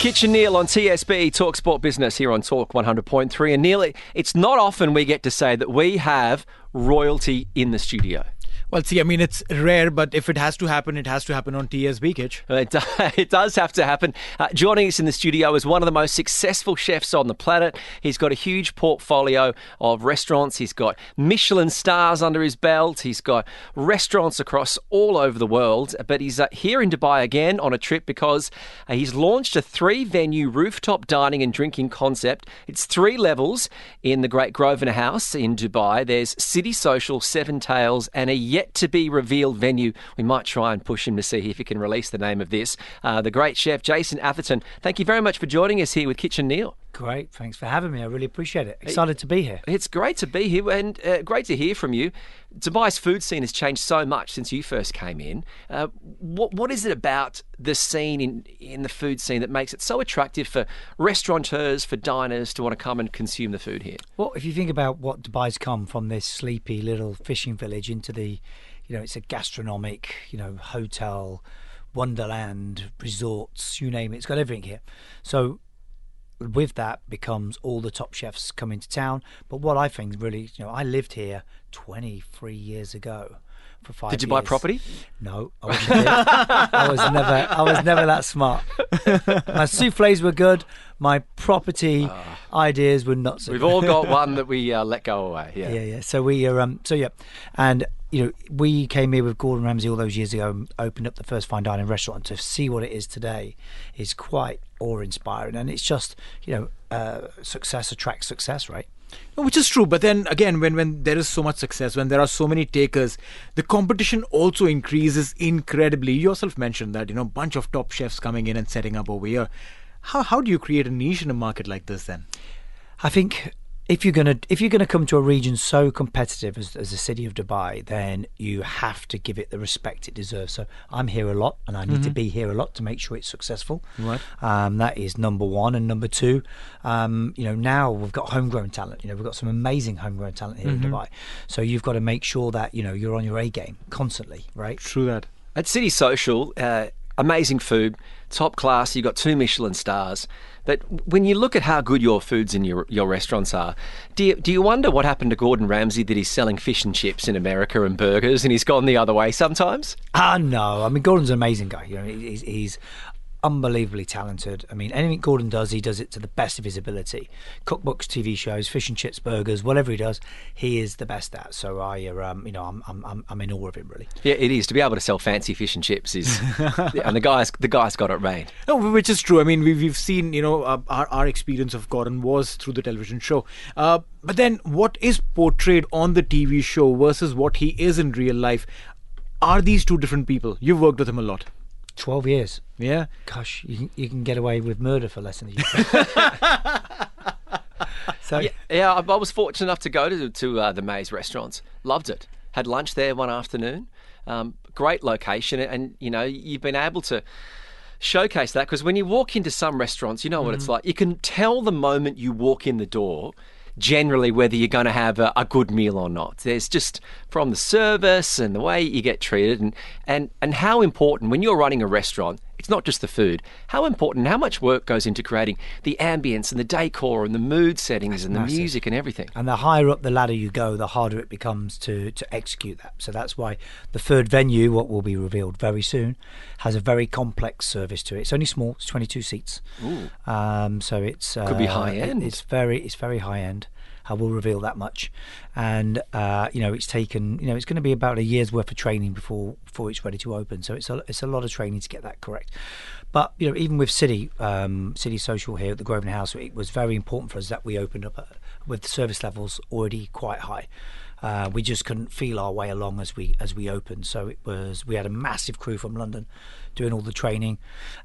Kitch and Neeil on TSB Talk Sport Business here on Talk 100.3. And Neeil, it's not often we get to say that we have royalty in the studio. Well, see, I mean, it's rare, but if it has to happen, it has to happen on TSB, Kitch. It, it does have to happen. Uh, joining us in the studio is one of the most successful chefs on the planet. He's got a huge portfolio of restaurants. He's got Michelin stars under his belt. He's got restaurants across all over the world. But he's uh, here in Dubai again on a trip because uh, he's launched a three venue rooftop dining and drinking concept. It's three levels in the Great Grosvenor House in Dubai. There's City Social, Seven Tales, and a yet to be revealed venue. We might try and push him to see if he can release the name of this. Uh, the great chef Jason Atherton, thank you very much for joining us here with Kitch and Neeil. Great, thanks for having me. I really appreciate it. Excited to be here. It's great to be here and uh, great to hear from you. Dubai's food scene has changed so much since you first came in. Uh, what what is it about the scene in in the food scene that makes it so attractive for restaurateurs, for diners to want to come and consume the food here? Well, if you think about what Dubai's come from this sleepy little fishing village into the, you know, it's a gastronomic, you know, hotel, wonderland, resorts, you name it. It's got everything here. So with that becomes all the top chefs come into town. But what I think really, you know, I lived here 23 years ago for five. Did you years. buy property? No, I, I. I was never. I was never that smart. My souffles were good. My property ideas were not so. We've good. all got one that we uh, let go away. Yeah. Yeah, yeah. So we are, um, so yeah, and you know, we came here with Gordon Ramsay all those years ago and opened up the first fine dining restaurant. And To see what it is today is quite awe-inspiring, and it's just you know, uh, success attracts success, right? Which is true, but then again, when, when there is so much success, when there are so many takers, the competition also increases incredibly. You yourself mentioned that, you know, bunch of top chefs coming in and setting up over here. How, how do you create a niche in a market like this then? I think if you're gonna if you're gonna come to a region so competitive as, as the city of Dubai, then you have to give it the respect it deserves. So I'm here a lot, and I need to be here a lot to make sure it's successful. Right. Um, that is number one, and number two, um, you know, now we've got homegrown talent. You know, we've got some amazing homegrown talent here in Dubai. So you've got to make sure that you know you're on your A game constantly, right? True that. At City Social, uh, amazing food, top class. You've got two Michelin stars. But when you look at how good your foods in your your restaurants are, do you, do you wonder what happened to Gordon Ramsay that he's selling fish and chips in America and burgers and he's gone the other way sometimes? Ah, no. I mean, Gordon's an amazing guy. You know, he's, he's unbelievably talented. I mean, anything Gordon does, he does it to the best of his ability. Cookbooks, TV shows, fish and chips, burgers, whatever he does, he is the best at. So I, uh, um, you know, I'm, I'm, I'm, I'm in awe of him really. Yeah, it is to be able to sell fancy fish and chips is, and the guys the guys got it right. No, which is true. I mean, we've, we've seen, you know, uh, our, our experience of Gordon was through the television show. Uh, but then what is portrayed on the TV show versus what he is in real life, are these two different people? You've worked with him a lot. Twelve years. Yeah. Gosh, you can, you can get away with murder for less than a year. so Yeah, yeah I, I was fortunate enough to go to to uh, the Mays restaurants. Loved it. Had lunch there one afternoon. Um, great location, and you know you've been able to showcase that because when you walk into some restaurants, you know what it's like. You can tell the moment you walk in the door generally whether you're going to have a, a, good meal or not. There's just from the service and the way you get treated and, and, and how important when you're running a restaurant, it's not just the food, how important, how much work goes into creating the ambience and the decor and the mood settings That's and the massive. music and everything. And the higher up the ladder you go, the harder it becomes to, to execute that. So that's why the third venue, what will be revealed very soon, has a very complex service to it. It's only small; it's 22 seats. Um, so it's uh, Could be high it- end. It's very, it's very high end. I will reveal that much, and uh, you know it's taken. You know it's going to be about a year's worth of training before before it's ready to open. So it's a it's a lot of training to get that correct. But you know even with City um, City Social here at the Grosvenor House, it was very important for us that we opened up with service levels already quite high. Uh, we just couldn't feel our way along as we as we opened. So it was we had a massive crew from London doing all the training,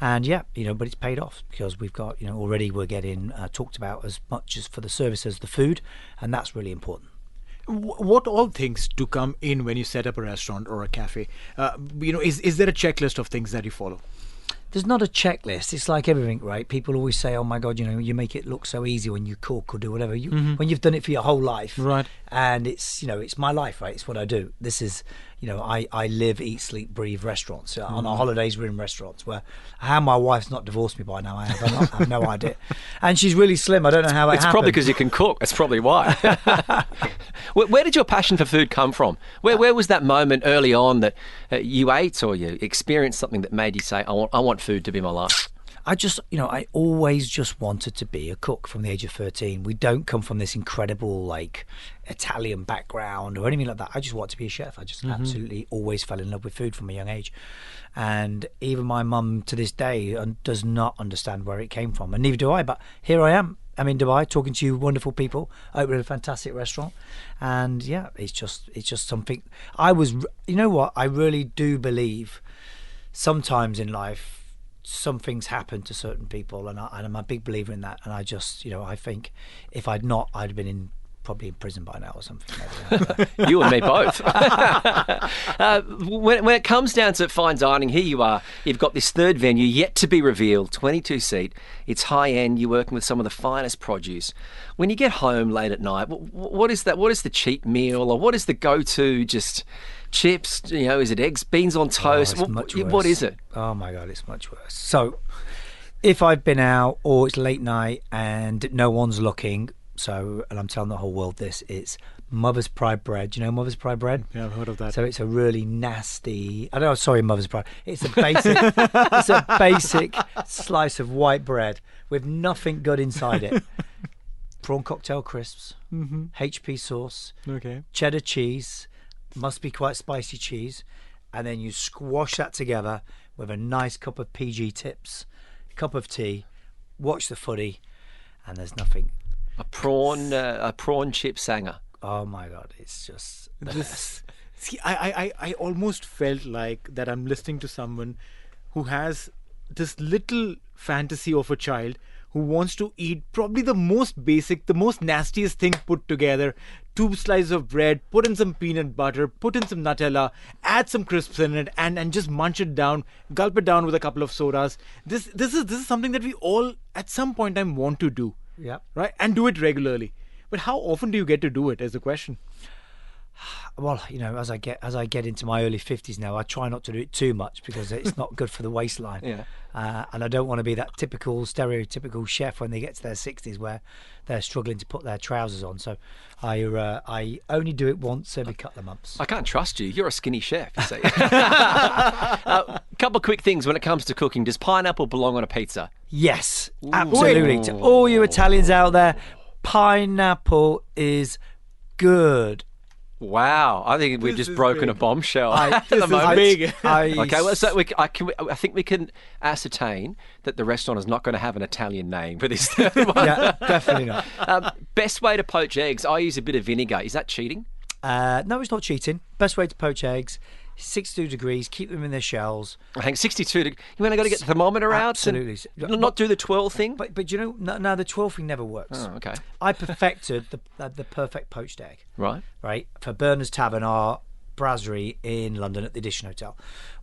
and yeah, you know, but it's paid off because we've got you know already we're getting uh, talked about as much as for the service as the food, and that's really important. What all things to come in when you set up a restaurant or a cafe? Uh, you know, is is there a checklist of things that you follow? There's not a checklist. It's like everything, right? People always say, "Oh my God, you know, you make it look so easy when you cook or do whatever." You mm-hmm. when you've done it for your whole life, Right. And it's you know, it's my life, right? It's what I do. This is you know, I I live, eat, sleep, breathe restaurants. Uh, On our holidays, we're in restaurants. Where how my wife's not divorced me by now, I have, not- I have no idea. And she's really slim. I don't know how it It's probably because you can cook. That's probably why. where, where did your passion for food come from? Where, where was that moment early on that uh, you ate or you experienced something that made you say, I want, I want food to be my life? I just, you know, I always just wanted to be a cook from the age of 13. We don't come from this incredible, like, Italian background or anything like that. I just want to be a chef. I just mm-hmm. absolutely always fell in love with food from a young age. And even my mum to this day un- does not understand where it came from. And neither do I. But here I am. I'm in Dubai talking to you wonderful people, opening a fantastic restaurant. And yeah, it's just, it's just something. I was, you know what? I really do believe sometimes in life some things happen to certain people and, I, I'm a big believer in that and I just you know I think if I'd not I'd have been in probably in prison by now or something. You and me both. uh, when, when it comes down to fine dining, here you are. You've got this third venue yet to be revealed, 22 seat. It's high end. You're working with some of the finest produce. When you get home late at night, wh- wh- what is that? What is the cheap meal, or what is the go-to? Just chips? You know, is it eggs, beans on Oh, toast? it's Wh- much worse. what is it? oh my god it's much worse so if I've been out or it's late night and no one's looking so and I'm telling the whole world this it's Mother's Pride bread Do you know Mother's Pride bread Yeah, I've heard of that. So it's a really nasty. I don't know. Sorry, Mother's Pride. It's a basic. it's a basic slice of white bread with nothing good inside it. Prawn cocktail crisps, mm-hmm. HP sauce, okay. cheddar cheese, must be quite spicy cheese, and then you squash that together with a nice cup of PG tips, cup of tea, watch the footy, and there's nothing. A prawn, uh, a prawn chip sanger. Oh my god, it's just the best. This, see, I, I, I, I almost felt like that I'm listening to someone who has this little fantasy of a child who wants to eat probably the most basic, the most nastiest thing put together. Two slices of bread, put in some peanut butter, put in some Nutella, add some crisps in it, and, and just munch it down, gulp it down with a couple of sodas. This this is this is something that we all at some point in time want to do. Yeah. Right? And do it regularly. But how often do you get to do it is the question. Well, you know, as I get as I get into my early fifties now, I try not to do it too much because it's not good for the waistline. Yeah. Uh, and I don't want to be that typical stereotypical chef when they get to their sixties where they're struggling to put their trousers on. So I uh, I only do it once every couple of months. I can't trust you. You're a skinny chef, you see. A couple of quick things when it comes to cooking. Does pineapple belong on a pizza? Yes, absolutely. To all you Italians out there, pineapple is good. Wow, I think we've This just broken a bombshell I- at the moment. big. I, Okay, well, so we, I, can, I think we can ascertain that the restaurant is not going to have an Italian name for this third one. yeah, definitely not. Um, best way to poach eggs, I use a bit of vinegar. Is that cheating? Uh, no, it's not cheating. Best way to poach eggs: sixty-two degrees. Keep them in their shells. I think 62. degrees. you mean I got to get the thermometer out? and Absolutely. not do the 12 thing? But but you know, no, no the twelve thing never works. Oh, okay. I perfected the uh, the perfect poached egg. Right. Right for Berners Tavern, our Brasserie in London at the Edition Hotel.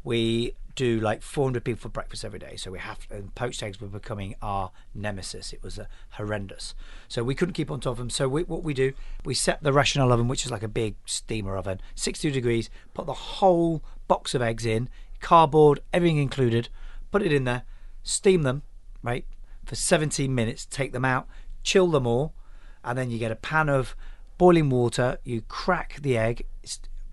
We do like 400 people for breakfast every day. So we have, and poached eggs were becoming our nemesis. It was uh, horrendous. So we couldn't keep on top of them. So we, what we do, we set the rational oven, which is like a big steamer oven, 60 degrees, put the whole box of eggs in, cardboard, everything included, put it in there, steam them, right, for 17 minutes, take them out, chill them all, and then you get a pan of boiling water, you crack the egg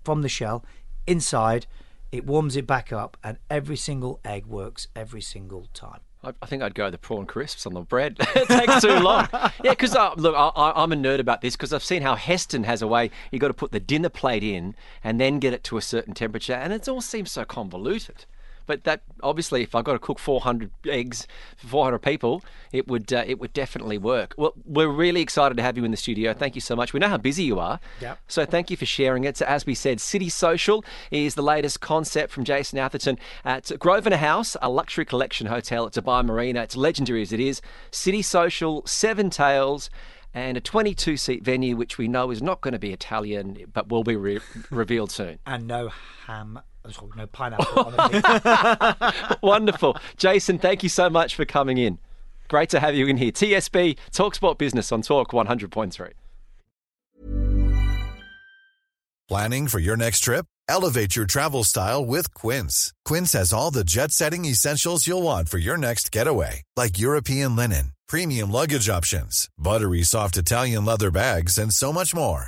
from the shell inside it warms it back up, and every single egg works every single time. I, think I'd go the prawn crisps on the bread. it takes too long. Yeah, because uh, look, I, am a nerd about this because I've seen how Heston has a way You've got to put the dinner plate in and then get it to a certain temperature, and it all seems so convoluted. But that obviously, if I got to cook 400 eggs for 400 people, it would uh, it would definitely work. Well, we're really excited to have you in the studio. Thank you so much. We know how busy you are. Yeah. So thank you for sharing it. So as we said, City Social is the latest concept from Jason Atherton at Grosvenor House, a luxury collection hotel at Dubai Marina. It's legendary as it is. City Social, Seven Tales and a 22 seat venue, which we know is not going to be Italian, but will be re- revealed soon. And no ham no pineapple. Wonderful. Jason, thank you so much for coming in. Great to have you in here. TSB, Talksport Business on Talk 100.3. Planning for your next trip? Elevate your travel style with Quince. Quince has all the jet setting essentials you'll want for your next getaway, like European linen, premium luggage options, buttery soft Italian leather bags, and so much more.